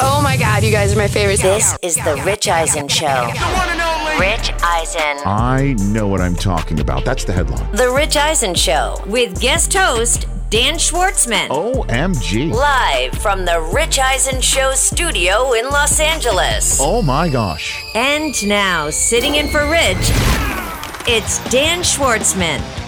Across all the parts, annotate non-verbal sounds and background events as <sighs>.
Oh my God, you guys are my favorite. This is the Rich Eisen Show. Rich Eisen. I know what I'm talking about. That's the headline. The Rich Eisen Show with guest host Dan Schwartzman. OMG. Live from the Rich Eisen Show studio in Los Angeles. Oh my gosh. And now, sitting in for Rich, it's Dan Schwartzman.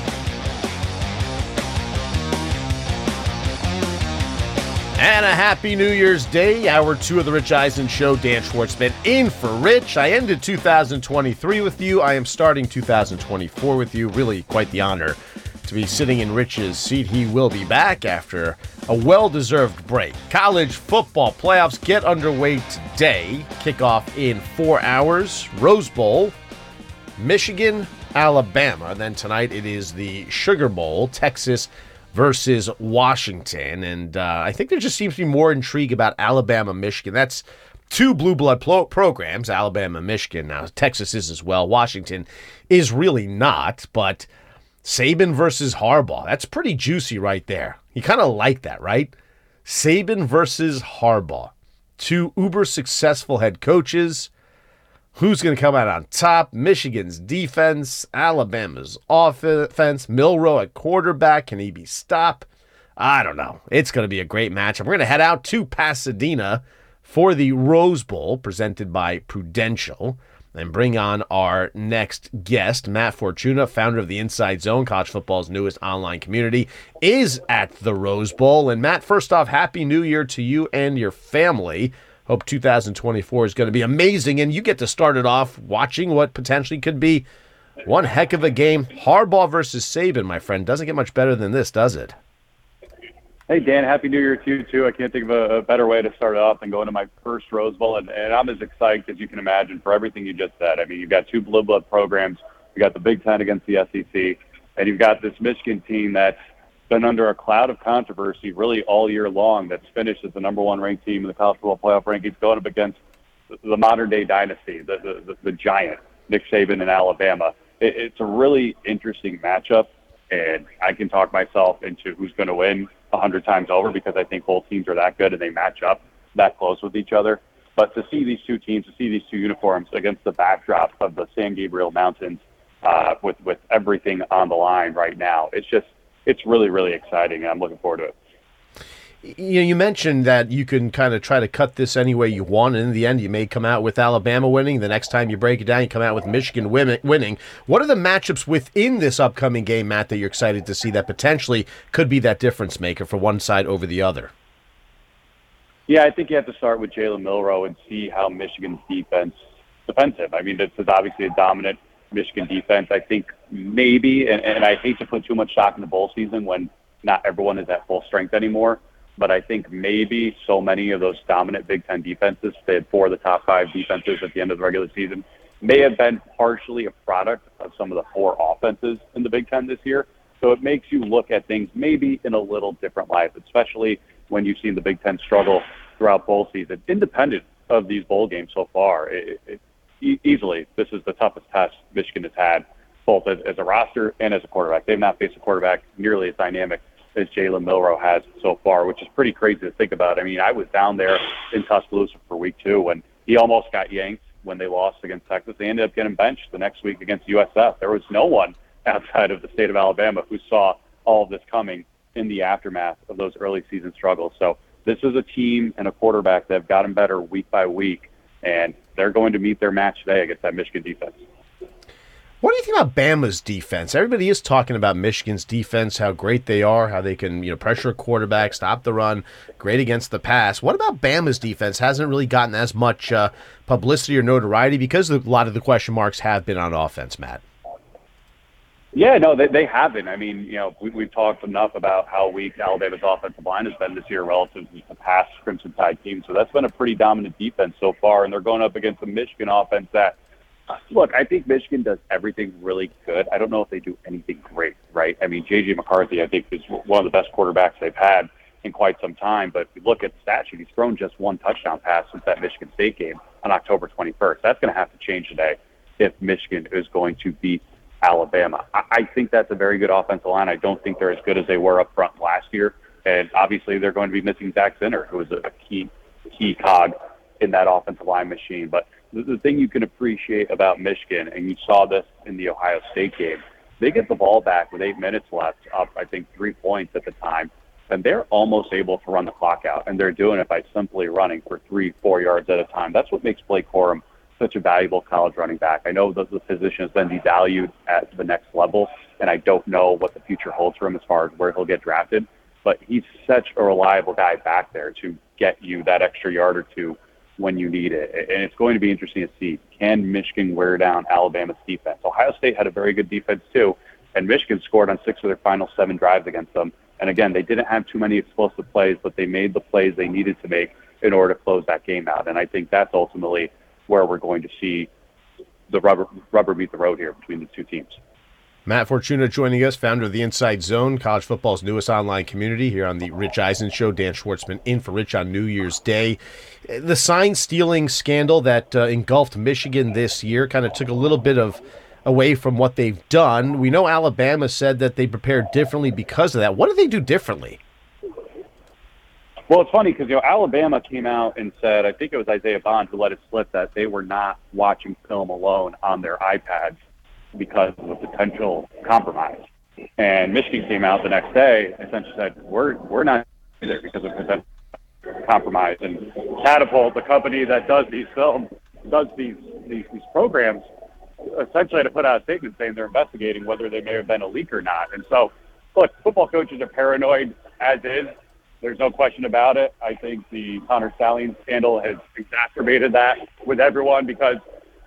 And a happy New Year's Day. Hour two of the Rich Eisen Show. Dan Schwartzman in for Rich. I ended 2023 with you. I am starting 2024 with you. Really quite the honor to be sitting in Rich's seat. He will be back after a well deserved break. College football playoffs get underway today. Kickoff in four hours. Rose Bowl, Michigan, Alabama. Then tonight it is the Sugar Bowl, Texas versus Washington. And uh, I think there just seems to be more intrigue about Alabama, Michigan. That's two blue blood plo- programs, Alabama, Michigan. Now, Texas is as well. Washington is really not, but Saban versus Harbaugh. That's pretty juicy right there. You kind of like that, right? Saban versus Harbaugh. Two uber successful head coaches. Who's going to come out on top? Michigan's defense, Alabama's offense, Milroe at quarterback. Can he be stopped? I don't know. It's going to be a great matchup. We're going to head out to Pasadena for the Rose Bowl presented by Prudential and bring on our next guest. Matt Fortuna, founder of the Inside Zone, college football's newest online community, is at the Rose Bowl. And Matt, first off, Happy New Year to you and your family. Hope 2024 is going to be amazing, and you get to start it off watching what potentially could be one heck of a game. Harbaugh versus Saban, my friend. Doesn't get much better than this, does it? Hey Dan, happy New Year to you too. I can't think of a, a better way to start it off than going to my first Rose Bowl, and, and I'm as excited as you can imagine for everything you just said. I mean, you've got two blue blood programs, you got the Big Ten against the SEC, and you've got this Michigan team that's been under a cloud of controversy really all year long. That's finished as the number one ranked team in the college football playoff rankings, going up against the, modern day dynasty, the, the the the giant Nick Saban in Alabama. It, it's a really interesting matchup, and I can talk myself into who's going to win a hundred times over because I think both teams are that good and they match up that close with each other. But to see these two teams, to see these two uniforms against the backdrop of the San Gabriel Mountains, uh, with with everything on the line right now, it's just it's really really exciting, and I'm looking forward to it. You know, you mentioned that you can kind of try to cut this any way you want, and in the end, you may come out with Alabama winning. The next time you break it down, you come out with Michigan win- winning. What are the matchups within this upcoming game, Matt, that you're excited to see that potentially could be that difference maker for one side over the other? Yeah, I think you have to start with Jalen Milroe and see how Michigan's defense defensive. I mean, this is obviously a dominant Michigan defense. I think maybe, and, and I hate to put too much stock in the bowl season when not everyone is at full strength anymore, but I think maybe so many of those dominant Big Ten defenses, they had four of the top five defenses at the end of the regular season, may have been partially a product of some of the four offenses in the Big Ten this year. So it makes you look at things maybe in a little different light, especially when you've seen the Big Ten struggle throughout bowl season, independent of these bowl games so far. It, it, e- easily, this is the toughest test Michigan has had, both as, as a roster and as a quarterback. They've not faced a quarterback nearly as dynamic as Jalen Milroe has so far, which is pretty crazy to think about. I mean, I was down there in Tuscaloosa for week two when he almost got yanked when they lost against Texas. They ended up getting benched the next week against USF. There was no one outside of the state of Alabama who saw all of this coming in the aftermath of those early season struggles. So this is a team and a quarterback that have gotten better week by week, and they're going to meet their match today against that Michigan defense. What do you think about Bama's defense? Everybody is talking about Michigan's defense, how great they are, how they can you know pressure a quarterback, stop the run, great against the pass. What about Bama's defense? Hasn't really gotten as much uh, publicity or notoriety because a lot of the question marks have been on offense, Matt. Yeah, no, they, they haven't. I mean, you know, we, we've talked enough about how weak Alabama's offensive line has been this year relative to the past Crimson Tide team. So that's been a pretty dominant defense so far, and they're going up against a Michigan offense that uh, – Look, I think Michigan does everything really good. I don't know if they do anything great, right? I mean, J.J. McCarthy, I think, is one of the best quarterbacks they've had in quite some time. But if you look at the stat sheet, he's thrown just one touchdown pass since that Michigan State game on October 21st. That's going to have to change today if Michigan is going to beat Alabama. I, think that's a very good offensive line. I don't think they're as good as they were up front last year. And obviously, they're going to be missing Zak Zinter, who was a key key cog in that offensive line machine. But the, the thing you can appreciate about Michigan, and you saw this in the Ohio State game, they get the ball back with eight minutes left, up I think three points at the time, and they're almost able to run the clock out, and they're doing it by simply running for three, four yards at a time. That's what makes Blake Corum such a valuable college running back. I know that the position has been devalued at the next level, and I don't know what the future holds for him as far as where he'll get drafted. But he's such a reliable guy back there to get you that extra yard or two when you need it. And it's going to be interesting to see can Michigan wear down Alabama's defense. Ohio State had a very good defense too, and Michigan scored on six of their final seven drives against them. And again, they didn't have too many explosive plays, but they made the plays they needed to make in order to close that game out. And I think that's ultimately where we're going to see the rubber rubber meet the road here between the two teams. Matt Fortuna joining us, founder of the Inside Zone, college football's newest online community here on the Rich Eisen Show. Dan Schwartzman in for Rich on New Year's Day. The sign stealing scandal that uh, engulfed Michigan this year kind of took a little bit of away from what they've done. We know Alabama said that they prepared differently because of that. What did they do differently? Well, it's funny because you know Alabama came out and said, I think it was Isaiah Bond who let it slip that they were not watching film alone on their iPads because of a potential compromise. And Michigan came out the next day and essentially said, we're, we're not either because of potential compromise. And Catapult, the company that does these films, does these, these, these programs, essentially had to put out a statement saying they're investigating whether they may have been a leak or not. And so, look, football coaches are paranoid as is. There's no question about it. I think the Connor Stalions scandal has exacerbated that with everyone because,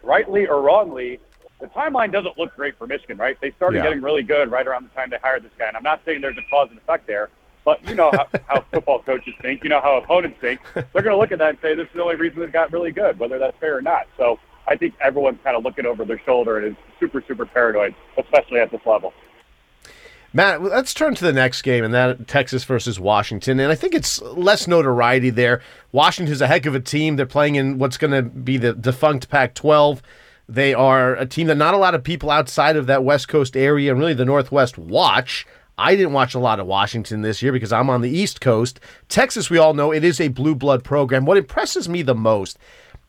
rightly or wrongly, the timeline doesn't look great for Michigan, right? They started yeah. getting really good right around the time they hired this guy. And I'm not saying there's a cause and effect there, but you know how, <laughs> how football coaches think, you know how opponents think. They're going to look at that and say, this is the only reason it got really good, whether that's fair or not. So I think everyone's kind of looking over their shoulder and is super, super paranoid, especially at this level. Matt, let's turn to the next game, and that Texas versus Washington. And I think it's less notoriety there. Washington's a heck of a team. They're playing in what's going to be the defunct Pac 12. They are a team that not a lot of people outside of that West Coast area and really the Northwest watch. I didn't watch a lot of Washington this year because I'm on the East Coast. Texas, we all know, it is a blue blood program. What impresses me the most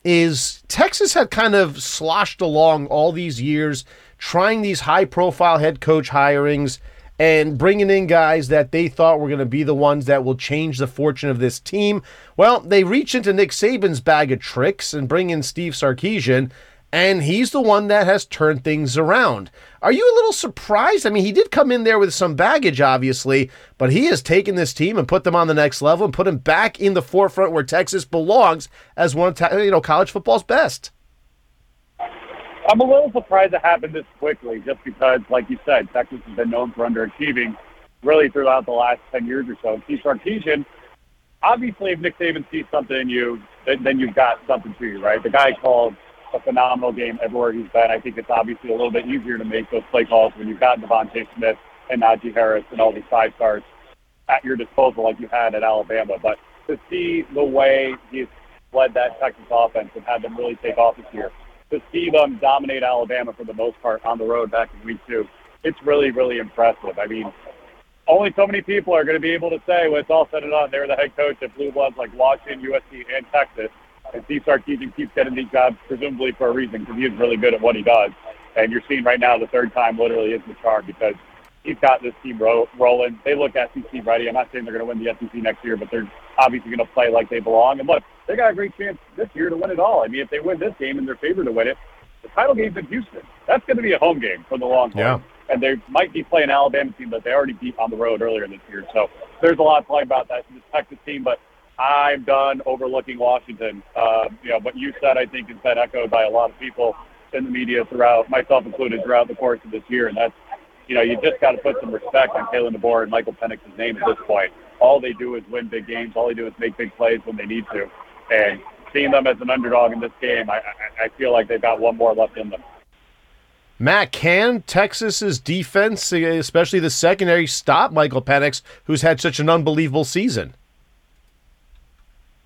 is Texas had kind of sloshed along all these years, trying these high profile head coach hirings and bringing in guys that they thought were going to be the ones that will change the fortune of this team. Well, they reach into Nick Saban's bag of tricks and bring in Steve Sarkisian and he's the one that has turned things around. Are you a little surprised? I mean, he did come in there with some baggage, obviously, but he has taken this team and put them on the next level and put them back in the forefront where Texas belongs as one of you know college football's best. I'm a little surprised it happened this quickly, just because, like you said, Texas has been known for underachieving really throughout the last 10 years or so. Steve Sarkisian, obviously, if Nick Saban sees something in you, then, then you've got something to you, right? The guy called a phenomenal game everywhere he's been. I think it's obviously a little bit easier to make those play calls when you've got DeVonta Smith and Najee Harris and all these five stars at your disposal like you had at Alabama. But to see the way he's led that Texas offense and had them really take off this year, to see them dominate Alabama for the most part on the road back in week two, it's really, really impressive. I mean, only so many people are going to be able to say when it's all said and done, they're the head coach at Blue Bloods like Washington, USC, and Texas and Steve Sarkisian keeps getting these jobs presumably for a reason because he is really good at what he does. And you're seeing right now the third time literally is the charm because he's got this team ro- rolling. They look SEC ready. I'm not saying they're going to win the SEC next year, but they're obviously going to play like they belong. And look, they got a great chance this year to win it all. I mean, if they win this game and they're favored to win it, the title game's in Houston. That's going to be a home game for the long haul. Yeah. And they might be playing Alabama team that they already beat on the road earlier this year. So there's a lot to talk about that this Texas team, but I'm done overlooking Washington. Uh, you know, what you said, I think, has been echoed by a lot of people in the media throughout, myself included, throughout the course of this year, and that's you know, you just got to put some respect on Kalen DeBoer and Michael Penix's name at this point. All they do is win big games. All they do is make big plays when they need to. And seeing them as an underdog in this game, I, I, I feel like they've got one more left in them. Matt, can Texas's defense, especially the secondary, stop Michael Penix, who's had such an unbelievable season?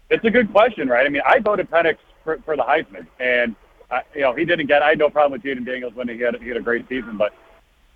It's a good question, right? I mean, I voted Penix for, for the Heisman, and uh, you know he didn't get. I had no problem with Jayden Daniels winning. He had he had a great season, but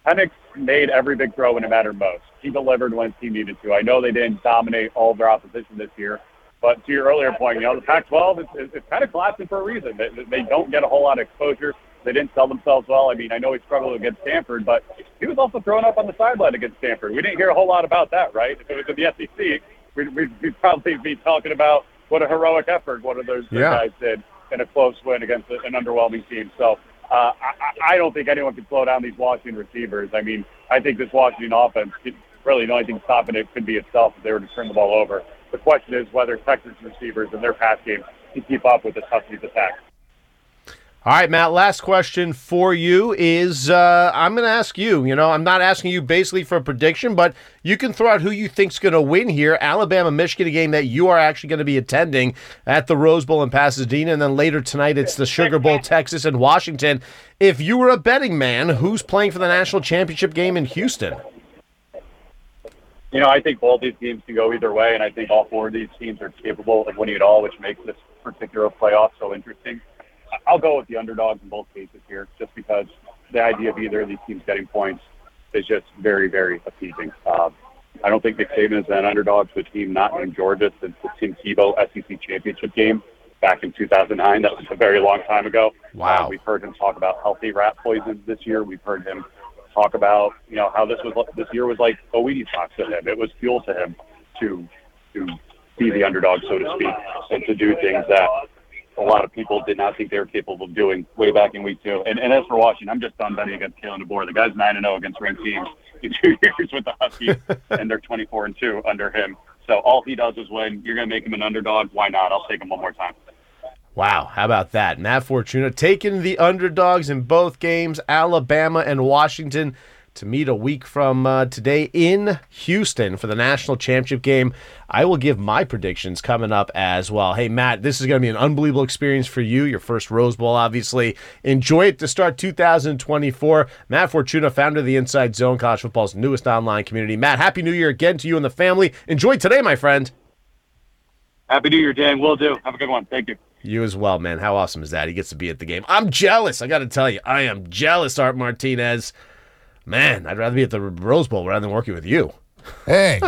Penix made every big throw when it mattered most. He delivered when he needed to. I know they didn't dominate all of their opposition this year, but to your earlier point, you know the Pac-12 is, is, kind of collapsing for a reason. They, they don't get a whole lot of exposure. They didn't sell themselves well. I mean, I know he struggled against Stanford, but he was also thrown up on the sideline against Stanford. We didn't hear a whole lot about that, right? If it was in the SEC, we'd, we'd, we'd probably be talking about what a heroic effort one of those yeah. guys did in a close win against an underwhelming team. So uh, I, I don't think anyone can slow down these Washington receivers. I mean, I think this Washington offense, could, really the only thing stopping it could be itself if they were to turn the ball over. The question is whether Texas receivers and their pass game can keep up with the Huskies attack. All right, Matt, last question for you is uh, I'm going to ask you. You know, I'm not asking you basically for a prediction, but you can throw out who you think's going to win here. Alabama, Michigan, a game that you are actually going to be attending at the Rose Bowl in Pasadena. And then later tonight, it's the Sugar Bowl, Texas and Washington. If you were a betting man, who's playing for the national championship game in Houston? You know, I think both these games can go either way, and I think all four of these teams are capable of winning it all, which makes this particular playoff so interesting. I'll go with the underdogs in both cases here, just because the idea of either of these teams getting points is just very, very appeasing. Uh, I don't think Nick Saban is an underdog to a team not named Georgia since the Tim Tebow SEC championship game back in 2009. That was a very long time ago. Wow. Uh, we've heard him talk about healthy rat poison this year. We've heard him talk about you know how this was this year was like a Wheaties box to him. It was fuel to him to to be the underdog, so to speak, and to do things that a lot of people did not think they were capable of doing way back in week two. And, and as for Washington, I'm just done betting against Kalen DeBoer. The guy's nine and zero against ranked teams <laughs> in two years with the Huskies, <laughs> and they're 24 and two under him. So all he does is win. You're going to make him an underdog. Why not? I'll take him one more time. Wow, how about that? Matt Fortuna taking the underdogs in both games, Alabama and Washington, to meet a week from uh, today in Houston for the national championship game. I will give my predictions coming up as well. Hey, Matt, this is going to be an unbelievable experience for you. Your first Rose Bowl, obviously. Enjoy it to start 2024. Matt Fortuna, founder of the Inside Zone, college football's newest online community. Matt, Happy New Year again to you and the family. Enjoy today, my friend. Happy New Year, Dan. Will do. Have a good one. Thank you. You as well, man. How awesome is that? He gets to be at the game. I'm jealous. I got to tell you, I am jealous, Art Martinez. Man, I'd rather be at the Rose Bowl rather than working with you. Hey.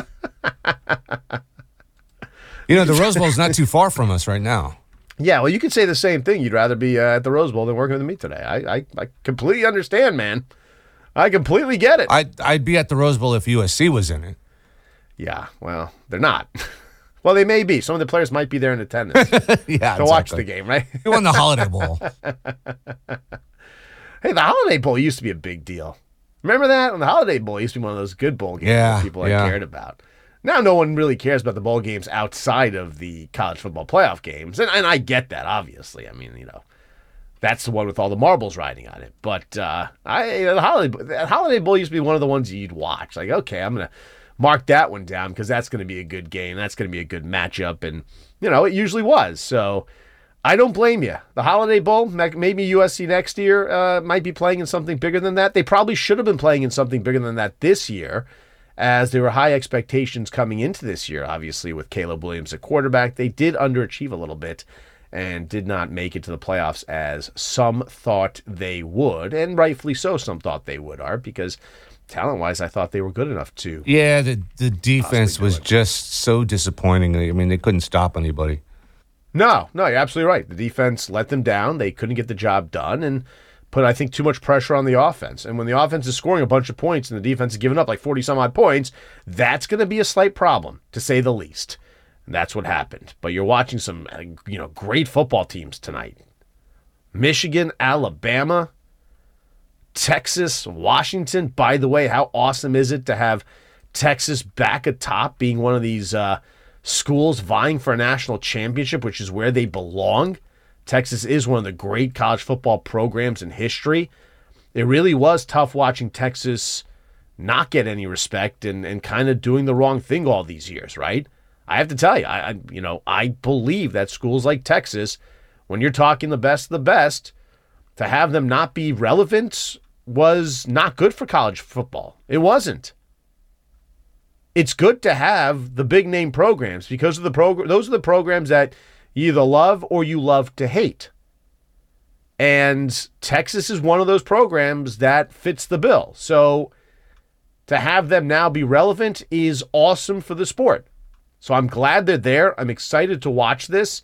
you know, the Rose Bowl is not too far from us right now. Yeah, well, you could say the same thing. You'd rather be uh, at the Rose Bowl than working with me today. I, I, I completely understand, man. I completely get it. I'd, I'd be at the Rose Bowl if USC was in it. Yeah, well, they're not. <laughs> well, they may be. Some of the players might be there in attendance <laughs> yeah, to exactly. watch the game, right? You won the Holiday Bowl. <laughs> hey, the Holiday Bowl used to be a big deal. Remember that? on The Holiday Bowl used to be one of those good bowl games Yeah, that people yeah. I cared about. Now no one really cares about the bowl games outside of the college football playoff games. And and I get that, obviously. I mean, you know, that's the one with all the marbles riding on it. But uh I the Holiday that Holiday Bowl used to be one of the ones you'd watch. Like, okay, I'm gonna mark that one down because that's gonna be a good game. That's gonna be a good matchup. And you know, it usually was. So I don't blame you. The Holiday Bowl, maybe USC next year uh, might be playing in something bigger than that. They probably should have been playing in something bigger than that this year, as there were high expectations coming into this year. Obviously, with Caleb Williams at quarterback, they did underachieve a little bit and did not make it to the playoffs as some thought they would, and rightfully so. Some thought they would, are because talent-wise, I thought they were good enough to. Yeah, the, the defense was just so disappointing. I mean, they couldn't stop anybody. No, no, you're absolutely right. The defense let them down. They couldn't get the job done, and put, I think, too much pressure on the offense. And when the offense is scoring a bunch of points and the defense is giving up like 40 some odd points, that's going to be a slight problem, to say the least. And that's what happened. But you're watching some, uh, you know, great football teams tonight. Michigan, Alabama, Texas, Washington. By the way, how awesome is it to have Texas back atop, being one of these uh, schools vying for a national championship, which is where they belong? Texas is one of the great college football programs in history. It really was tough watching Texas not get any respect and, and kind of doing the wrong thing all these years, right? I have to tell you, I, I you know I believe that schools like Texas, when you're talking the best of the best, to have them not be relevant was not good for college football. It wasn't. It's good to have the big name programs because of the program. Those are the programs that you either love or you love to hate. And Texas is one of those programs that fits the bill. So to have them now be relevant is awesome for the sport. So I'm glad they're there. I'm excited to watch this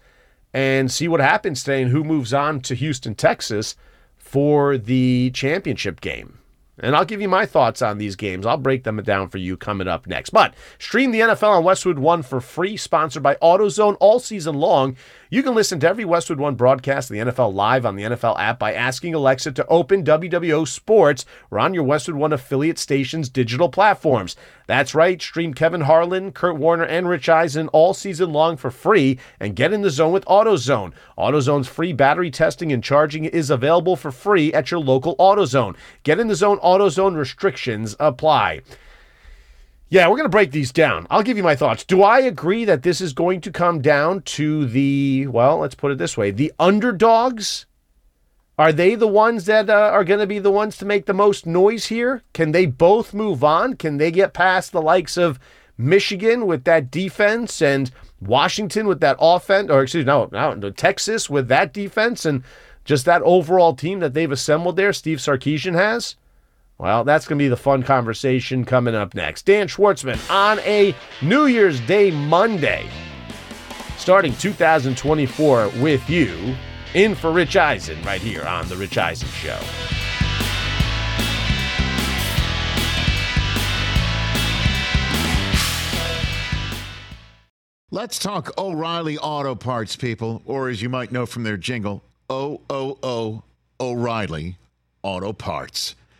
and see what happens today and who moves on to Houston, Texas for the championship game. And I'll give you my thoughts on these games. I'll break them down for you coming up next. But stream the NFL on Westwood One for free, sponsored by AutoZone all season long. You can listen to every Westwood One broadcast of the NFL live on the NFL app by asking Alexa to open WWO Sports or on your Westwood One affiliate station's digital platforms. That's right, stream Kevin Harlan, Kurt Warner, and Rich Eisen all season long for free and get in the zone with AutoZone. AutoZone's free battery testing and charging is available for free at your local AutoZone. Get in the zone, AutoZone restrictions apply. Yeah, we're going to break these down. I'll give you my thoughts. Do I agree that this is going to come down to the, well, let's put it this way the underdogs? Are they the ones that uh, are going to be the ones to make the most noise here? Can they both move on? Can they get past the likes of Michigan with that defense and Washington with that offense, or excuse me, no, no, Texas with that defense and just that overall team that they've assembled there, Steve Sarkisian has? Well, that's going to be the fun conversation coming up next. Dan Schwartzman on a New Year's Day Monday, starting 2024 with you, in for Rich Eisen right here on The Rich Eisen Show. Let's talk O'Reilly Auto Parts, people, or as you might know from their jingle, O O O O'Reilly Auto Parts.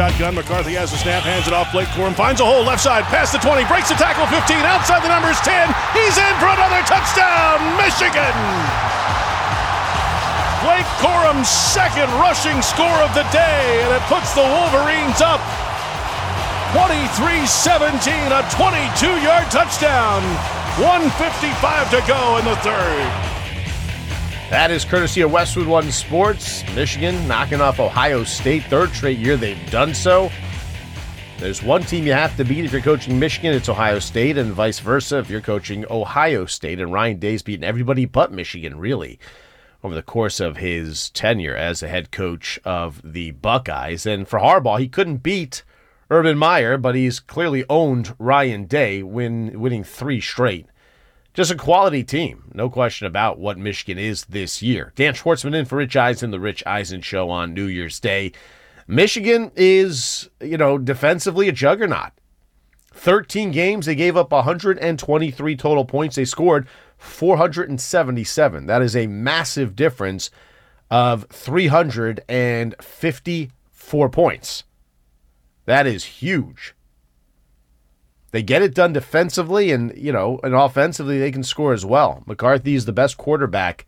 Shotgun, McCarthy has the snap, hands it off. Blake Corum finds a hole left side, past the 20, breaks the tackle 15, outside the numbers 10. He's in for another touchdown, Michigan! Blake Corum's second rushing score of the day, and it puts the Wolverines up 23 17, a 22 yard touchdown. 155 to go in the third. That is courtesy of Westwood One Sports. Michigan knocking off Ohio State. Third straight year they've done so. There's one team you have to beat if you're coaching Michigan, it's Ohio State, and vice versa if you're coaching Ohio State. And Ryan Day's beaten everybody but Michigan, really, over the course of his tenure as the head coach of the Buckeyes. And for Harbaugh, he couldn't beat Urban Meyer, but he's clearly owned Ryan Day, win, winning three straight. Just a quality team, no question about what Michigan is this year. Dan Schwartzman in for Rich Eisen, the Rich Eisen Show on New Year's Day. Michigan is, you know, defensively a juggernaut. 13 games, they gave up 123 total points. They scored 477. That is a massive difference of 354 points. That is huge. They get it done defensively and, you know, and offensively they can score as well. McCarthy is the best quarterback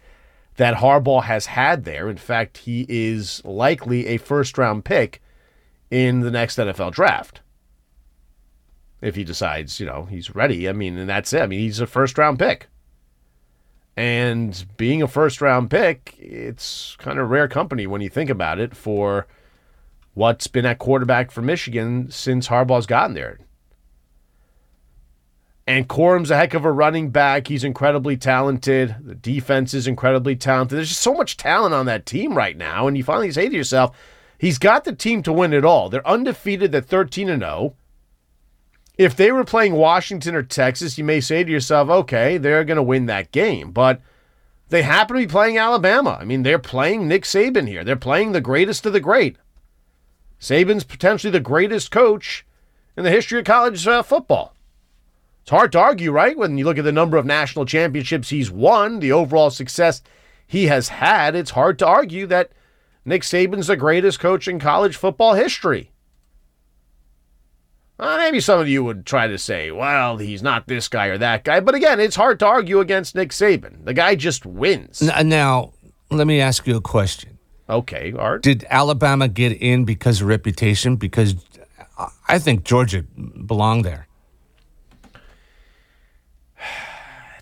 that Harbaugh has had there. In fact, he is likely a first round pick in the next NFL draft. If he decides, you know, he's ready. I mean, and that's it. I mean, he's a first round pick. And being a first round pick, it's kind of rare company when you think about it for what's been at quarterback for Michigan since Harbaugh's gotten there. And Corum's a heck of a running back. He's incredibly talented. The defense is incredibly talented. There's just so much talent on that team right now. And you finally say to yourself, he's got the team to win it all. They're undefeated at 13 and 0. If they were playing Washington or Texas, you may say to yourself, okay, they're going to win that game. But they happen to be playing Alabama. I mean, they're playing Nick Saban here. They're playing the greatest of the great. Saban's potentially the greatest coach in the history of college uh, football. It's hard to argue, right? When you look at the number of national championships he's won, the overall success he has had, it's hard to argue that Nick Saban's the greatest coach in college football history. Uh, maybe some of you would try to say, well, he's not this guy or that guy. But again, it's hard to argue against Nick Saban. The guy just wins. Now, let me ask you a question. Okay, Art. Did Alabama get in because of reputation? Because I think Georgia belonged there.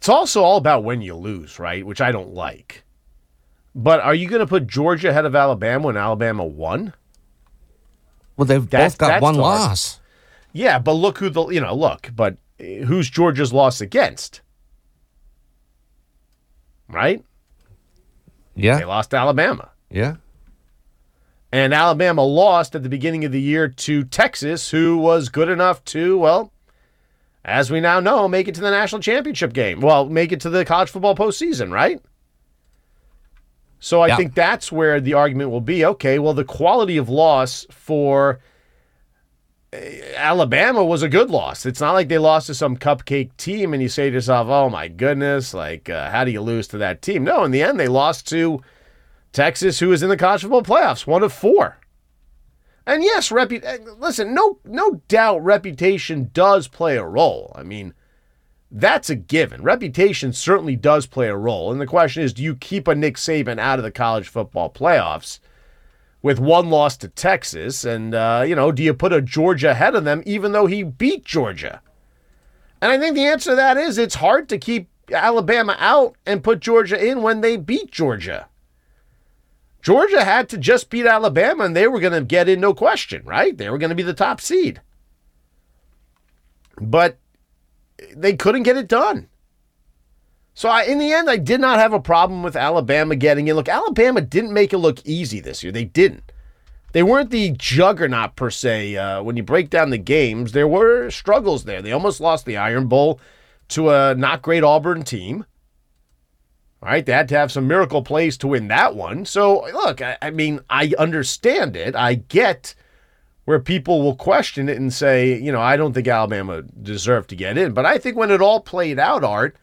It's also all about when you lose, right? Which I don't like. But are you going to put Georgia ahead of Alabama when Alabama won? Well, they've That's- both got one hard- loss. Yeah, but look who the you know look, but uh, who's Georgia's loss against? Right? Yeah. They lost to Alabama. Yeah. And Alabama lost at the beginning of the year to Texas, who was good enough to, well, as we now know, make it to the national championship game. Well, make it to the college football postseason, right? So I Yeah. think that's where the argument will be. Okay, well, the quality of loss for uh, Alabama was a good loss. It's not like they lost to some cupcake team and you say to yourself, oh my goodness, like, uh, how do you lose to that team? No, in the end, they lost to Texas, who is in the college football playoffs, one of four. And yes, repu- uh, listen, no, no doubt reputation does play a role. I mean, that's a given. Reputation certainly does play a role. And the question is, do you keep a Nick Saban out of the college football playoffs with one loss to Texas? And, uh, you know, do you put a Georgia ahead of them even though he beat Georgia? And I think the answer to that is it's hard to keep Alabama out and put Georgia in when they beat Georgia. Georgia had to just beat Alabama and they were going to get in no question, right? They were going to be the top seed. But they couldn't get it done. So I, in the end, I did not have a problem with Alabama getting in. Look, Alabama didn't make it look easy this year. They didn't. They weren't the juggernaut per se. Uh, when you break down the games, there were struggles there. They almost lost the Iron Bowl to a not great Auburn team. All right, they had to have some miracle plays to win that one. So, look, I, I mean, I understand it. I get where people will question it and say, you know, I don't think Alabama deserved to get in. But I think when it all played out, Art,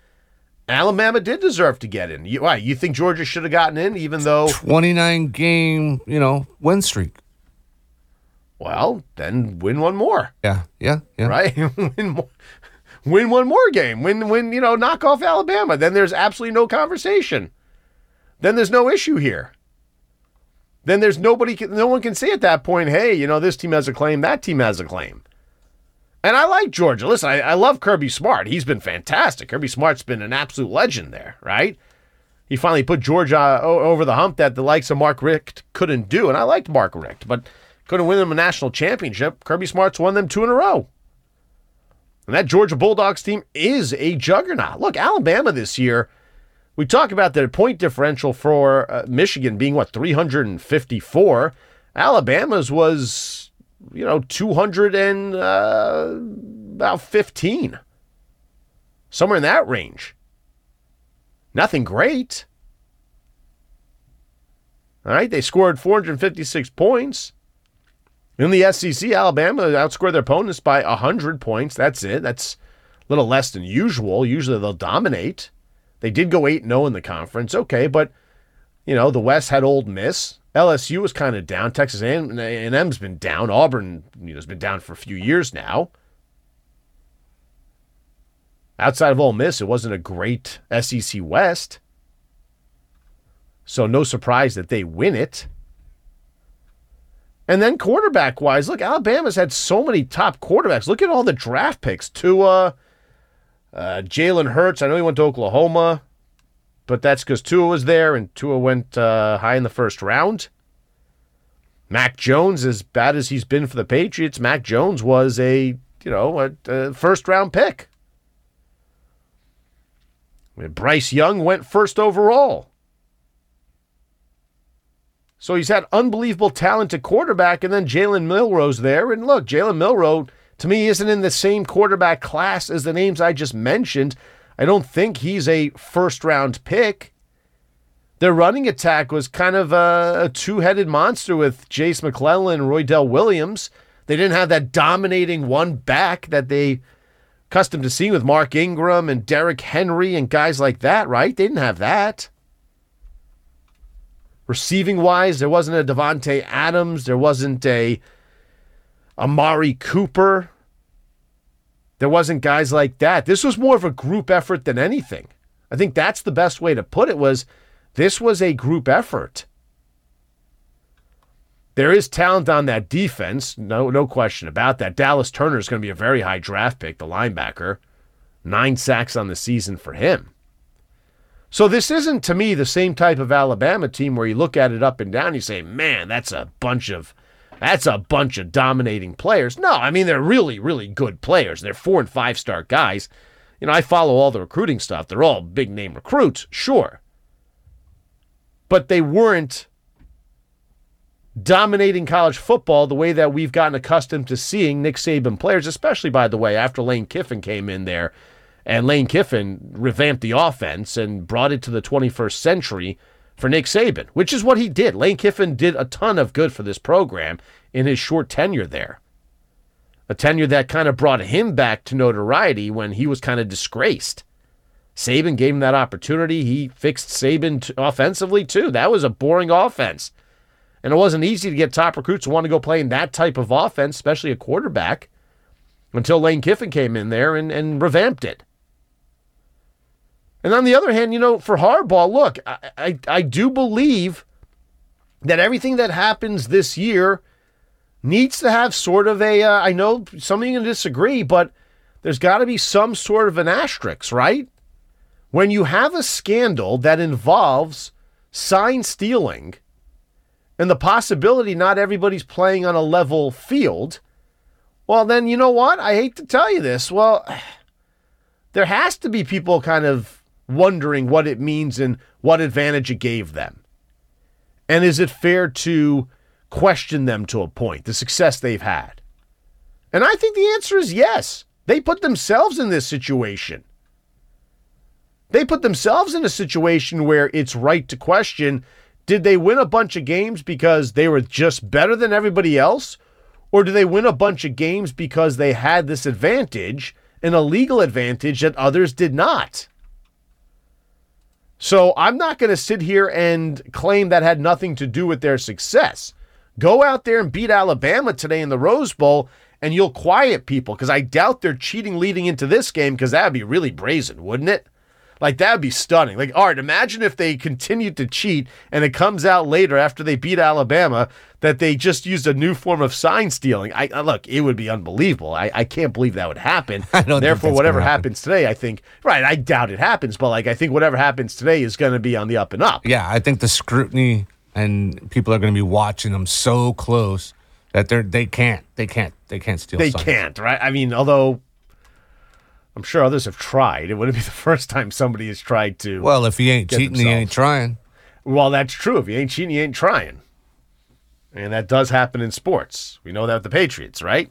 Alabama did deserve to get in. You, why, you think Georgia should have gotten in, even though. 29 game, you know, win streak. Well, then win one more. Yeah, yeah, yeah. Right? <laughs> win more. Win one more game. Win, win, you know, knock off Alabama. Then there's absolutely no conversation. Then there's no issue here. Then there's nobody, no one can say at that point, hey, you know, this team has a claim, that team has a claim. And I like Georgia. Listen, I, I love Kirby Smart. He's been fantastic. Kirby Smart's been an absolute legend there, right? he finally put Georgia over the hump that the likes of Mark Richt couldn't do. And I liked Mark Richt, but couldn't win them a national championship. Kirby Smart's won them two in a row. And that Georgia Bulldogs team is a juggernaut. Look, Alabama this year, we talk about the point differential for uh, Michigan being, what, 354. Alabama's was, you know, 200 and uh, about 15. Somewhere in that range. Nothing great. All right, they scored 456 points. In the SEC, Alabama outscored their opponents by 100 points. That's it. That's a little less than usual. Usually they'll dominate. They did go 8 0 in the conference. Okay, but, you know, the West had Ole Miss. LSU was kind of down. Texas A&M's been down. Auburn you know, has been down for a few years now. Outside of Ole Miss, it wasn't a great SEC West. So no surprise that they win it. And then quarterback wise, look, Alabama's had so many top quarterbacks. Look at all the draft picks. Tua, uh, Jalen Hurts. I know he went to Oklahoma, but that's because Tua was there and Tua went uh, high in the first round. Mac Jones, as bad as he's been for the Patriots, Mac Jones was a you know a, a first round pick. Bryce Young went first overall. So he's had unbelievable talent at quarterback, and then Jalen Milroe's there. And look, Jalen Milroe, to me, isn't in the same quarterback class as the names I just mentioned. I don't think he's a first round pick. Their running attack was kind of a, a two headed monster with Jase McClellan and Roydell Williams. They didn't have that dominating one back that they accustomed to seeing with Mark Ingram and Derrick Henry and guys like that, right? They didn't have that. Receiving wise, there wasn't a Davante Adams, there wasn't a Amari Cooper. There wasn't guys like that. This was more of a group effort than anything. I think that's the best way to put it was this was a group effort. There is talent on that defense, no no question about that. Dallas Turner is going to be a very high draft pick, the linebacker. 9 sacks on the season for him. So this isn't to me the same type of Alabama team where you look at it up and down, and you say, "Man, that's a bunch of that's a bunch of dominating players." No, I mean they're really really good players. They're four and five star guys. You know, I follow all the recruiting stuff. They're all big name recruits, sure. But they weren't dominating college football the way that we've gotten accustomed to seeing Nick Saban players, especially by the way, after Lane Kiffin came in there and Lane Kiffin revamped the offense and brought it to the 21st century for Nick Saban, which is what he did. Lane Kiffin did a ton of good for this program in his short tenure there. A tenure that kind of brought him back to notoriety when he was kind of disgraced. Saban gave him that opportunity. He fixed Saban t- offensively too. That was a boring offense. And it wasn't easy to get top recruits who want to go play in that type of offense, especially a quarterback, until Lane Kiffin came in there and, and revamped it. And on the other hand, you know, for Harbaugh, look, I, I, I do believe that everything that happens this year needs to have sort of a. Uh, I know some of you can disagree, but there's got to be some sort of an asterisk, right? When you have a scandal that involves sign stealing and the possibility not everybody's playing on a level field, well, then you know what? I hate to tell you this. Well, <sighs> there has to be people kind of wondering what it means and what advantage it gave them? And is it fair to question them to a point, the success they've had? And I think the answer is yes. They put themselves in this situation. They put themselves in a situation where it's right to question did they win a bunch of games because they were just better than everybody else? Or do they win a bunch of games because they had this advantage, an illegal advantage that others did not? So I'm not going to sit here and claim that had nothing to do with their success. Go out there and beat Alabama today in the Rose Bowl, and you'll quiet people because I doubt they're cheating leading into this game because that would be really brazen, wouldn't it? Like that would be stunning. Like, all right, imagine if they continued to cheat and it comes out later after they beat Alabama that they just used a new form of sign stealing. I, I look, it would be unbelievable. I, I can't believe that would happen. <laughs> I don't Therefore, whatever happen. happens today, I think right. I doubt it happens, but like I think whatever happens today is going to be on the up and up. Yeah, I think the scrutiny and people are going to be watching them so close that they're they can't they can't they can't steal. They signs. can't, right? I mean, although I'm sure others have tried, it wouldn't be <laughs> the first time somebody has tried to. Well, if he ain't cheating, he ain't trying. Well, that's true. If he ain't cheating, he ain't trying. And that does happen in sports. We know that with the Patriots, right?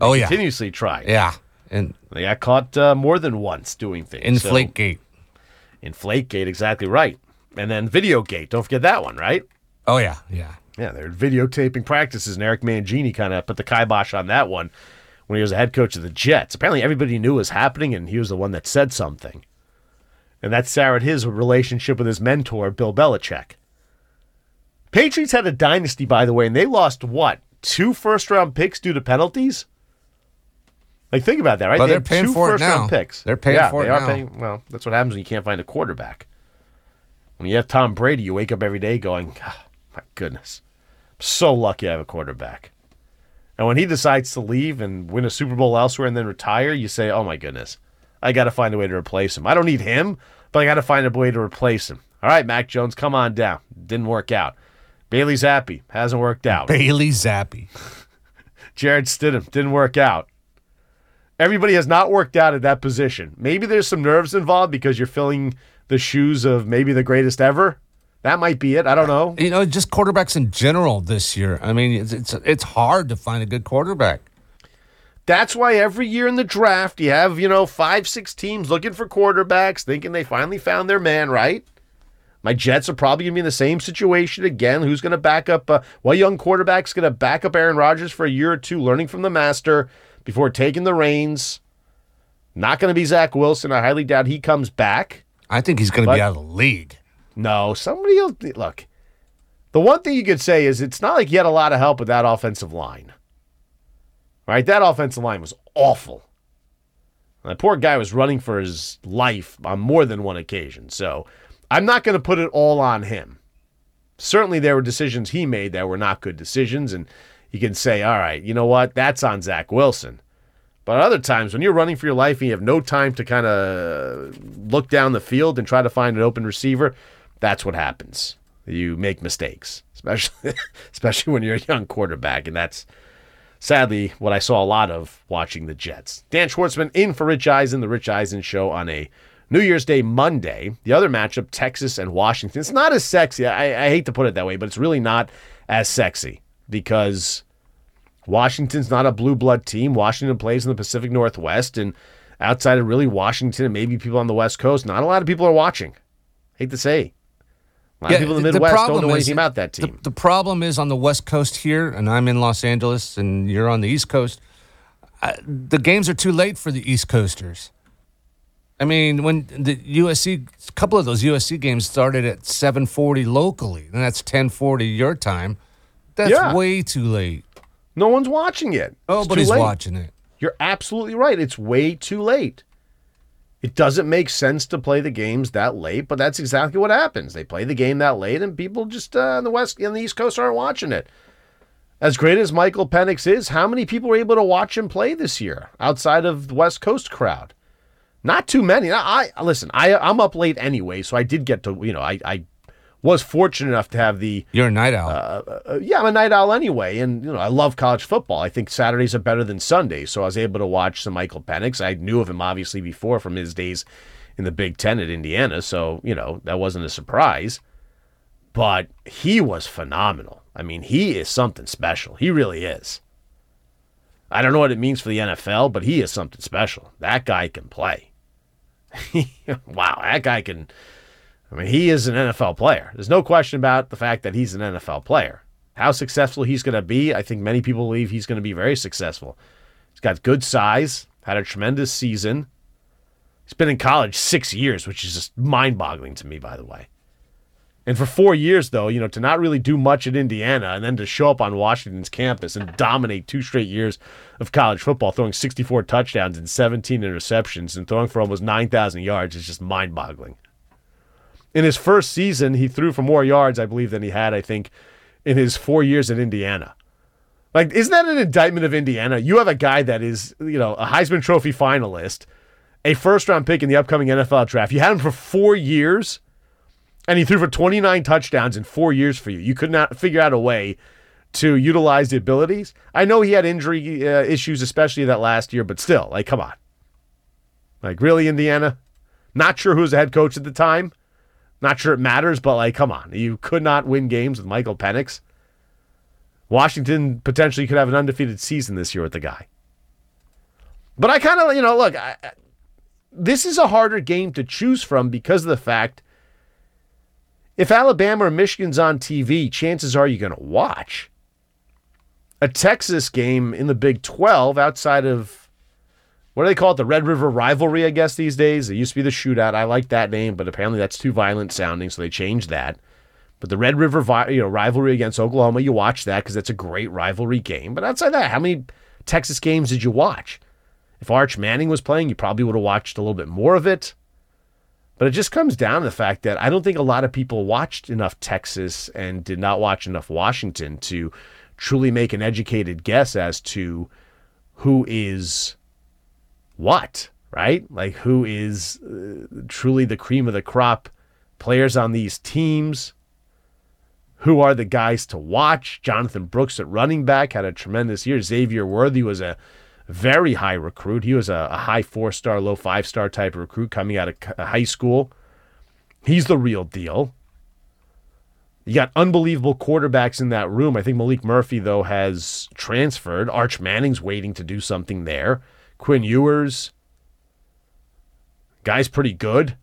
They Oh yeah, Continuously try. yeah, and They got caught uh, more than once doing things. So- Inflategate. Inflategate, exactly right. And then Videogate. Don't forget that one, right? Oh yeah, yeah. Yeah, they're videotaping practices, and Eric Mangini kind of put the kibosh on that one when he was a head coach of the Jets. Apparently, everybody knew it was happening, and he was the one that said something. And that soured his relationship with his mentor, Bill Belichick. Patriots had a dynasty, by the way, and they lost what? Two first round picks due to penalties? Like, think about that, right? Well, They they're had paying two for it first-round now. picks. They're paying yeah, for they it are now. paying. Well, that's what happens when you can't find a quarterback. When you have Tom Brady, you wake up every day going, "Ah, my goodness, I'm so lucky I have a quarterback. And when he decides to leave and win a Super Bowl elsewhere and then retire, you say, oh my goodness, I got to find a way to replace him. I don't need him, but I got to find a way to replace him. All right, Mac Jones, come on down. Didn't work out. Bailey Zappe hasn't worked out. Bailey Zappe. <laughs> Jarrett Stidham didn't work out. Everybody has not worked out at that position. Maybe there's some nerves involved because you're filling the shoes of maybe the greatest ever. That might be it. I don't know. You know, just quarterbacks in general this year. I mean, it's it's, it's hard to find a good quarterback. That's why every year in the draft you have, you know, five, six teams looking for quarterbacks, thinking they finally found their man, right? My Jets are probably going to be in the same situation again. Who's going to back up? Uh, what young quarterback's going to back up Aaron Rodgers for a year or two, learning from the master before taking the reins? Not going to be Zach Wilson. I highly doubt he comes back. I think he's going to be out of the league. No, somebody else. Look, the one thing you could say is it's not like he had a lot of help with that offensive line. Right? That offensive line was awful. That poor guy was running for his life on more than one occasion. So I'm not going to put it all on him. Certainly, there were decisions he made that were not good decisions. And you can say, all right, you know what? That's on Zach Wilson. But other times, when you're running for your life and you have no time to kind of look down the field and try to find an open receiver, that's what happens. You make mistakes, especially <laughs> especially when you're a young quarterback, and that's sadly what I saw a lot of watching the Jets. Dan Schwartzman in for Rich Eisen, the Rich Eisen Show on a New Year's Day Monday. The other matchup, Texas and Washington. It's not as sexy. I, I hate to put it that way, but it's really not as sexy because Washington's not a blue blood team. Washington plays in the Pacific Northwest, and outside of really Washington and maybe people on the West Coast, not a lot of people are watching. Hate to say. A lot of people in the Midwest don't know anything about that team. The, the problem is on the West Coast here, and I'm in Los Angeles, and you're on the East Coast. Uh, the games are too late for the East Coasters. I mean, when the USC, a couple of those USC games started at 7:40 locally, and that's 10:40 your time. That's Yeah. way too late. No one's watching it. Nobody's late. watching it. You're absolutely right. It's way too late. It doesn't make sense to play the games that late, but that's exactly what happens. They play the game that late, and people just uh, on the West and the East Coast aren't watching it. As great as Michael Penix is, how many people were able to watch him play this year outside of the West Coast crowd? Not too many. I, I listen. I I'm up late anyway, so I did get to you know I I was fortunate enough to have the You're a night owl. uh, yeah, I'm a night owl anyway, and you know I love college football. I think Saturdays are better than Sundays, so I was able to watch some Michael Penix. I knew of him obviously before from his days in the Big Ten at Indiana, so you know that wasn't a surprise. But he was phenomenal. I mean, he is something special. He really is. I don't know what it means for the NFL, but he is something special. That guy can play. <laughs> wow, that guy can. I mean, he is an NFL player. There's no question about the fact that he's an NFL player. How successful he's going to be, I think many people believe he's going to be very successful. He's got good size, had a tremendous season. He's been in college six years, which is just mind boggling to me, by the way. And for four years, though, you know, to not really do much at Indiana and then to show up on Washington's campus and dominate two straight years of college football, throwing 64 touchdowns and 17 interceptions and throwing for almost 9,000 yards is just mind boggling. In his first season, he threw for more yards, I believe, than he had, I think, in his four years at Indiana. Like, isn't that an indictment of Indiana? You have a guy that is, you know, a Heisman Trophy finalist, a first round pick in the upcoming NFL draft. You had him for four years and he threw for 29 touchdowns in four years for you. You could not figure out a way to utilize the abilities. I know he had injury uh, issues, especially that last year, but still, like, come on. Like, really, Indiana? Not sure who was the head coach at the time. Not sure it matters, but like, come on. You could not win games with Michael Penix. Washington potentially could have an undefeated season this year with the guy. But I kind of, you know, look, I, this is a harder game to choose from because of the fact if Alabama or Michigan's on TV, chances are you're going to watch. A Texas game in the Big 12 outside of what do they call it? The Red River rivalry, I guess, these days. It used to be the shootout. I like that name, but apparently that's too violent sounding, so they changed that. But the Red River you know, rivalry against Oklahoma, you watch that because that's a great rivalry game. But outside that, how many Texas games did you watch? If Arch Manning was playing, you probably would have watched a little bit more of it. But it just comes down to the fact that I don't think a lot of people watched enough Texas and did not watch enough Washington to truly make an educated guess as to who is what, right? Like who is uh, truly the cream of the crop players on these teams. Who are the guys to watch? Jonathan Brooks at running back had a tremendous year. Xavier Worthy was a very high recruit. He was a, a high four star, low five star type recruit coming out of high school. He's the real deal. You got unbelievable quarterbacks in that room. I think Maalik Murphy, though, has transferred. Arch Manning's waiting to do something there. Quinn Ewers, guy's pretty good.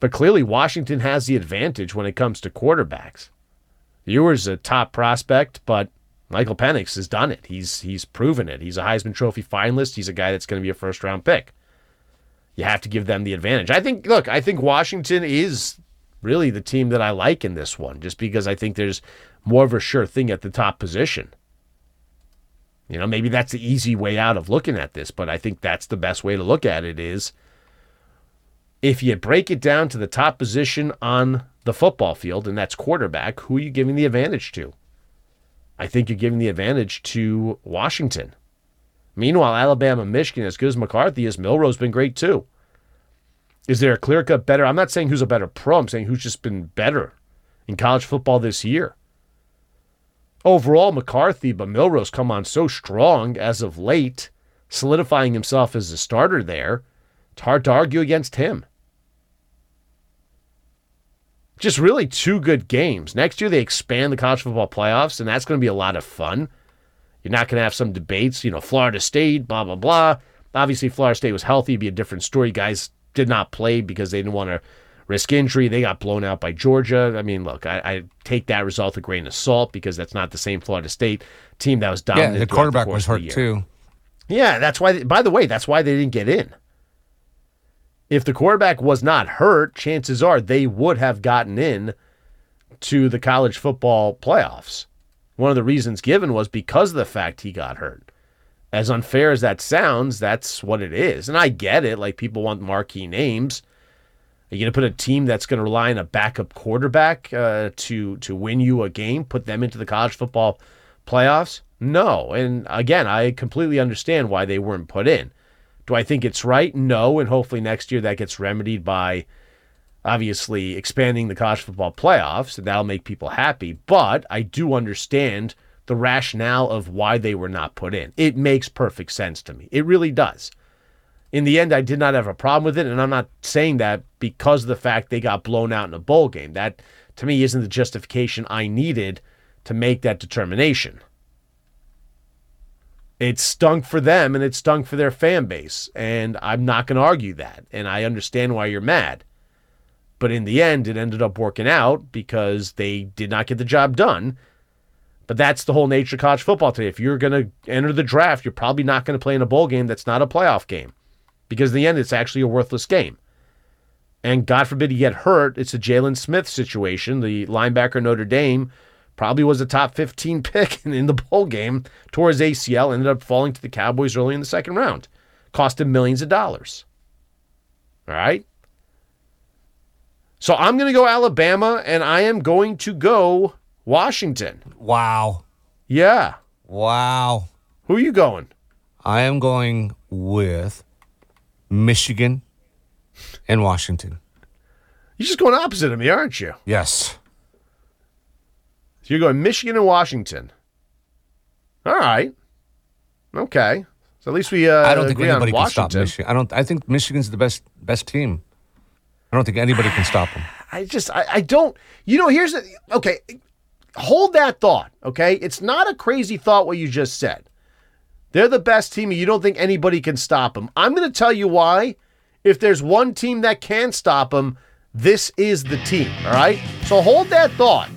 But clearly, Washington has the advantage when it comes to quarterbacks. Ewers a top prospect, but Michael Penix has done it. He's he's proven it. He's a Heisman Trophy finalist. He's a guy that's going to be a first round pick. You have to give them the advantage. I think. Look, I think Washington is really the team that I like in this one, just because I think there's more of a sure thing at the top position. You know, maybe that's the easy way out of looking at this, but I think that's the best way to look at it is if you break it down to the top position on the football field, and that's quarterback, who are you giving the advantage to? I think you're giving the advantage to Washington. Meanwhile, Alabama, Michigan, as good as McCarthy is, Milroe's been great too. Is there a clear cut better? I'm not saying who's a better pro. I'm saying who's just been better in college football this year. Overall, McCarthy, but Milroe's come on so strong as of late, solidifying himself as a starter there. It's hard to argue against him just really two good games. Next year, they expand the college football playoffs, and that's going to be a lot of fun. You're not going to have some debates, you know, Florida State, blah, blah, blah. Obviously, Florida State was healthy, it'd be a different story. Guys did not play because they didn't want to risk injury. They got blown out by Georgia. I mean, look, I, I take that result a grain of salt because that's not the same Florida State team that was dominant. Yeah, the quarterback the was hurt too. Yeah, that's why. By the way, that's why they didn't get in if the quarterback was not hurt, chances are they would have gotten in to the college football playoffs. One of the reasons given was because of the fact he got hurt. As unfair as that sounds, that's what it is. And I get it. Like people want marquee names. Are you going to put a team that's going to rely on a backup quarterback uh, to to win you a game, put them into the college football playoffs? No. And again, I completely understand why they weren't put in. Do I think it's right? No. And hopefully next year that gets remedied by obviously expanding the college football playoffs. And that'll make people happy. But I do understand the rationale of why they were not put in. It makes perfect sense to me. It really does. In the end, I did not have a problem with it. And I'm not saying that because of the fact they got blown out in a bowl game. That, to me, isn't the justification I needed to make that determination. It stunk for them and it stunk for their fan base. And I'm not going to argue that. And I understand why you're mad. But in the end, it ended up working out because they did not get the job done. But that's the whole nature of college football today. If you're going to enter the draft, you're probably not going to play in a bowl game that's not a playoff game because in the end, it's actually a worthless game. and God forbid he get hurt, it's a Jaylon Smith situation. The linebacker Notre Dame probably was a top 15 <laughs> pick in the bowl game, tore his ACL, ended up falling to the Cowboys early in the second round. Cost him millions of dollars. All right. So I'm going to go Alabama and I am going to go Washington. Wow. Yeah. Wow. Who are you going? I am going with Michigan and Washington. You're just going opposite of me, aren't you? Yes. So you're going Michigan and Washington. All right. Okay. So at least we uh, I don't think agree anybody can stop Michigan. I don't. I think Michigan's the best best team. I don't think anybody can stop them. I just I, I don't you know here's the okay hold that thought okay it's not a crazy thought what you just said they're the best team and you don't think anybody can stop them I'm going to tell you why if there's one team that can stop them this is the team all right so hold that thought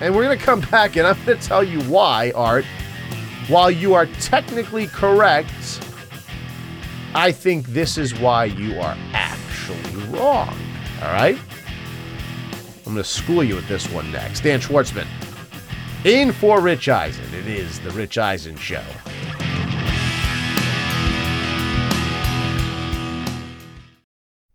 and we're going to come <laughs> back and I'm going to tell you why Art while you are technically correct I think this is why you are actually wrong all right I'm going to school you with this one next. Dan Schwartzman. In for Rich Eisen. It is the Rich Eisen Show.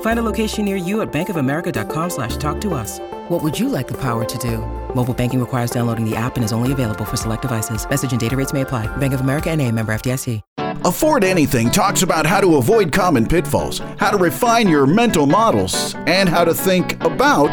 Find a location near you at bankofamerica.com slash talk to us. What would you like the power to do? Mobile banking requires downloading the app and is only available for select devices. Message and data rates may apply. Bank of America and a member FDIC. Afford Anything talks about how to avoid common pitfalls, how to refine your mental models, and how to think about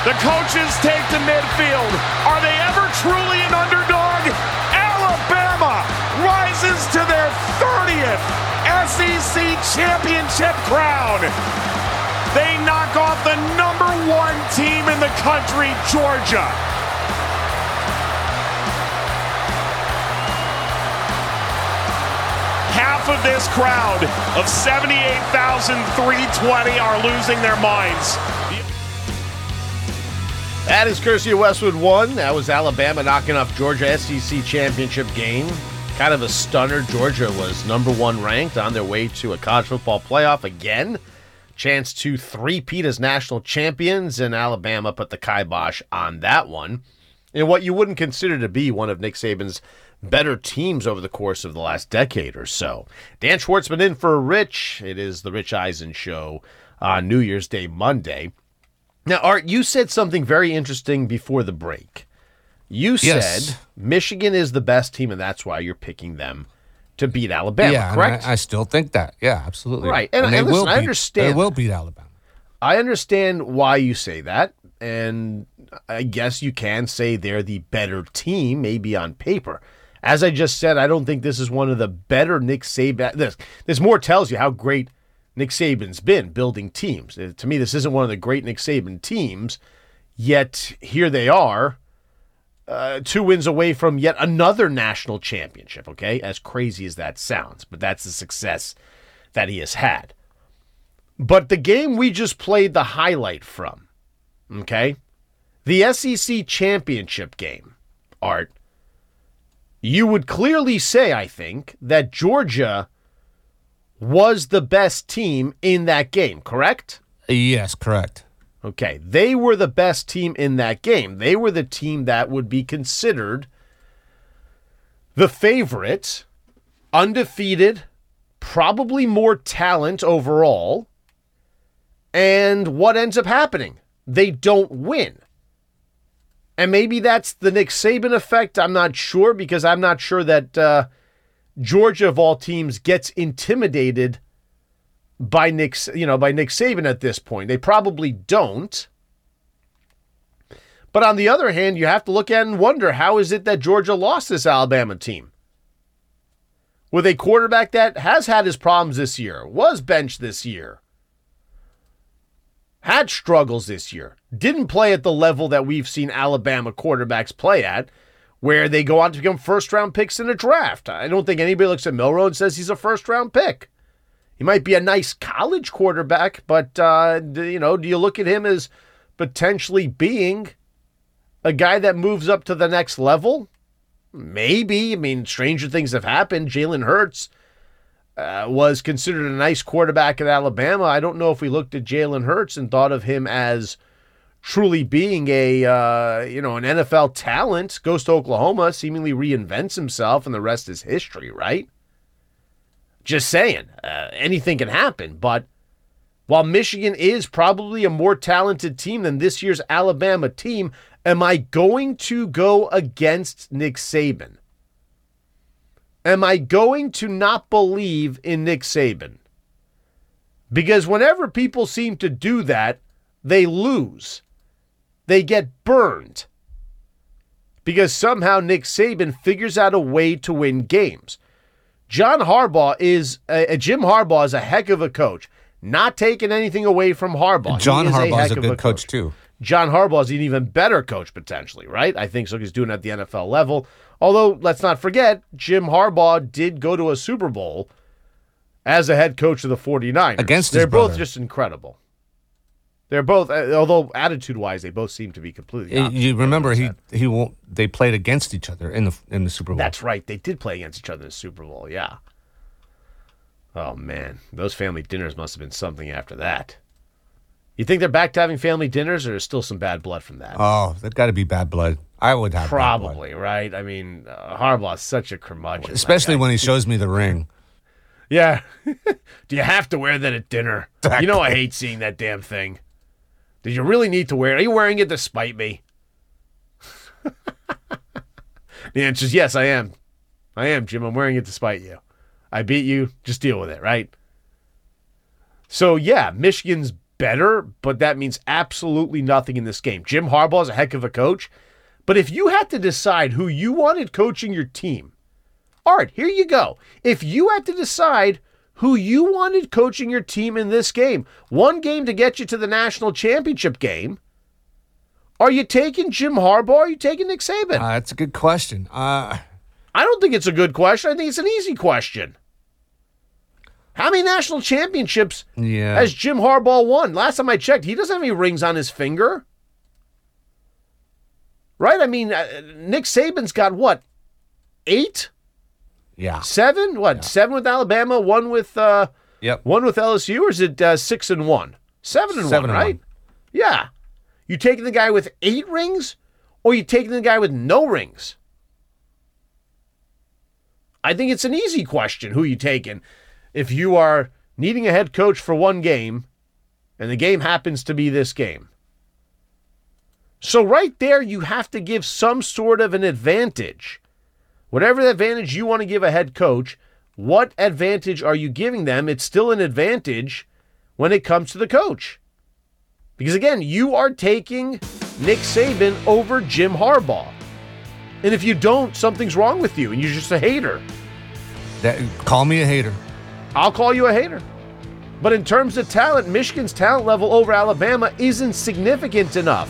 The coaches take to midfield. Are they ever truly an underdog? Alabama rises to their 30th SEC championship crown. They knock off the number one team in the country, Georgia. Half of this crowd of 78,320 are losing their minds. That is courtesy of Westwood One. That was Alabama knocking off Georgia SEC championship game. Kind of a stunner. Georgia was number one ranked on their way to a college football playoff again. Chance to three-peat as national champions, and Alabama put the kibosh on that one. In what you wouldn't consider to be one of Nick Saban's better teams over the course of the last decade or so. Dan Schwartzman in for Rich. It is the Rich Eisen Show on New Year's Day, Monday. Now, Art, you said something very interesting before the break. You Yes. said Michigan is the best team, and that's why you're picking them to beat Alabama, yeah, and correct? I, I still think that. Yeah, absolutely. Right. And- they and listen, will I understand They will beat Alabama. I understand why you say that, and I guess you can say they're the better team, maybe on paper. As I just said, I don't think this is one of the better Nick Saban. This this more tells you how great Nick Saban's been building teams. Uh, To me, this isn't one of the great Nick Saban teams. Yet here they are, uh, two wins away from yet another national championship. Okay, as crazy as that sounds, but that's the success that he has had. But the game we just played the highlight from, okay? The SEC championship game, Art, you would clearly say, I think, that Georgia was the best team in that game, correct? Yes, correct. Okay, they were the best team in that game. They were the team that would be considered the favorite, undefeated, probably more talent overall. And what ends up happening? They don't win. And maybe that's the Nick Saban effect. I'm not sure because I'm not sure that uh, Georgia, of all teams, gets intimidated by Nick, you know, by Nick Saban at this point. They probably don't. But on the other hand, you have to look at and wonder how is it that Georgia lost this Alabama team? With a quarterback that has had his problems this year, was benched this year, had struggles this year, didn't play at the level that we've seen Alabama quarterbacks play at, where they go on to become first round picks in a draft. I don't think anybody looks at Milroe and says he's a first round pick. He might be a nice college quarterback, but uh, you know, do you look at him as potentially being a guy that moves up to the next level? Maybe. I mean, stranger things have happened. Jalen Hurts uh, was considered a nice quarterback at Alabama. I don't know if we looked at Jalen Hurts and thought of him as truly being a uh, you know an NFL talent. Goes to Oklahoma, seemingly reinvents himself, and the rest is history. Right? Just saying, uh, anything can happen. But while Michigan is probably a more talented team than this year's Alabama team, Am I going to go against Nick Saban? Am I going to not believe in Nick Saban? Because whenever people seem to do that, they lose. They get burned. Because somehow Nick Saban figures out a way to win games. John Harbaugh is, uh, Jim Harbaugh is a heck of a coach. Not taking anything away from Harbaugh. John Harbaugh is a good coach, coach too. John Harbaugh is an even better coach potentially, right? I think so. He's doing it at the NFL level. Although, let's not forget, Jim Harbaugh did go to a Super Bowl as a head coach of the 49ers. Against They're both brother. just incredible. They're both, uh, although attitude wise, they both seem to be completely. You remember he he won't. They played against each other in the in the Super Bowl. That's right. They did play against each other in the Super Bowl. Yeah. Oh man, those family dinners must have been something after that. You think they're back to having family dinners, or is still some bad blood from that? Oh, that got to be bad blood. I would have probably right. I mean, uh, Harbaugh's such a curmudgeon, especially when he shows me the ring. Yeah. <laughs> Do you have to wear that at dinner? Exactly. You know I hate seeing that damn thing. Did you really need to wear it? Are you wearing it to spite me? <laughs> the answer is yes, I am. I am, Jim. I'm wearing it to spite you. I beat you. Just deal with it, right? So yeah, Michigan's better, but that means absolutely nothing in this game. Jim Harbaugh is a heck of a coach, but if you had to decide who you wanted coaching your team, all right, here you go. If you had to decide who you wanted coaching your team in this game, one game to get you to the national championship game, are you taking Jim Harbaugh? Or are you taking Nick Saban? Uh, that's a good question. Uh, I don't think it's a good question. I think it's an easy question. How many national championships yeah. has Jim Harbaugh won? Last time I checked, he doesn't have any rings on his finger. Right? I mean, uh, Nick Saban's got what? Eight? Yeah. Seven? What? Yeah. Seven with Alabama, one with uh Yep. one with LSU, or is it uh, six and one? Seven and Seven one, and right? one. Yeah. You taking the guy with eight rings, or you taking the guy with no rings? I think it's an easy question who you taking if you are needing a head coach for one game and the game happens to be this game. So, right there, you have to give some sort of an advantage. Whatever advantage you want to give a head coach, what advantage are you giving them? It's still an advantage when it comes to the coach. Because again, you are taking Nick Saban over Jim Harbaugh. And if you don't, something's wrong with you and you're just a hater. That, call me a hater. I'll call you a hater. But in terms of talent, Michigan's talent level over Alabama isn't significant enough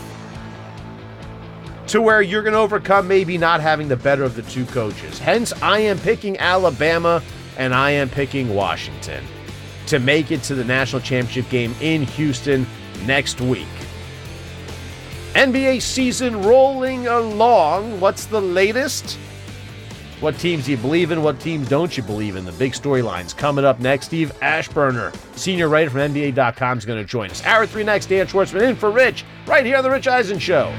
to where you're going to overcome maybe not having the better of the two coaches. Hence, I am picking Alabama and I am picking Washington to make it to the national championship game in Houston next week. NBA season rolling along. What's the latest? What teams do you believe in? What teams don't you believe in? The big storylines coming up next. Steve Aschburner, senior writer from NBA.com, is going to join us. Hour three next. Dan Schwartzman in for Rich, right here on The Rich Eisen Show.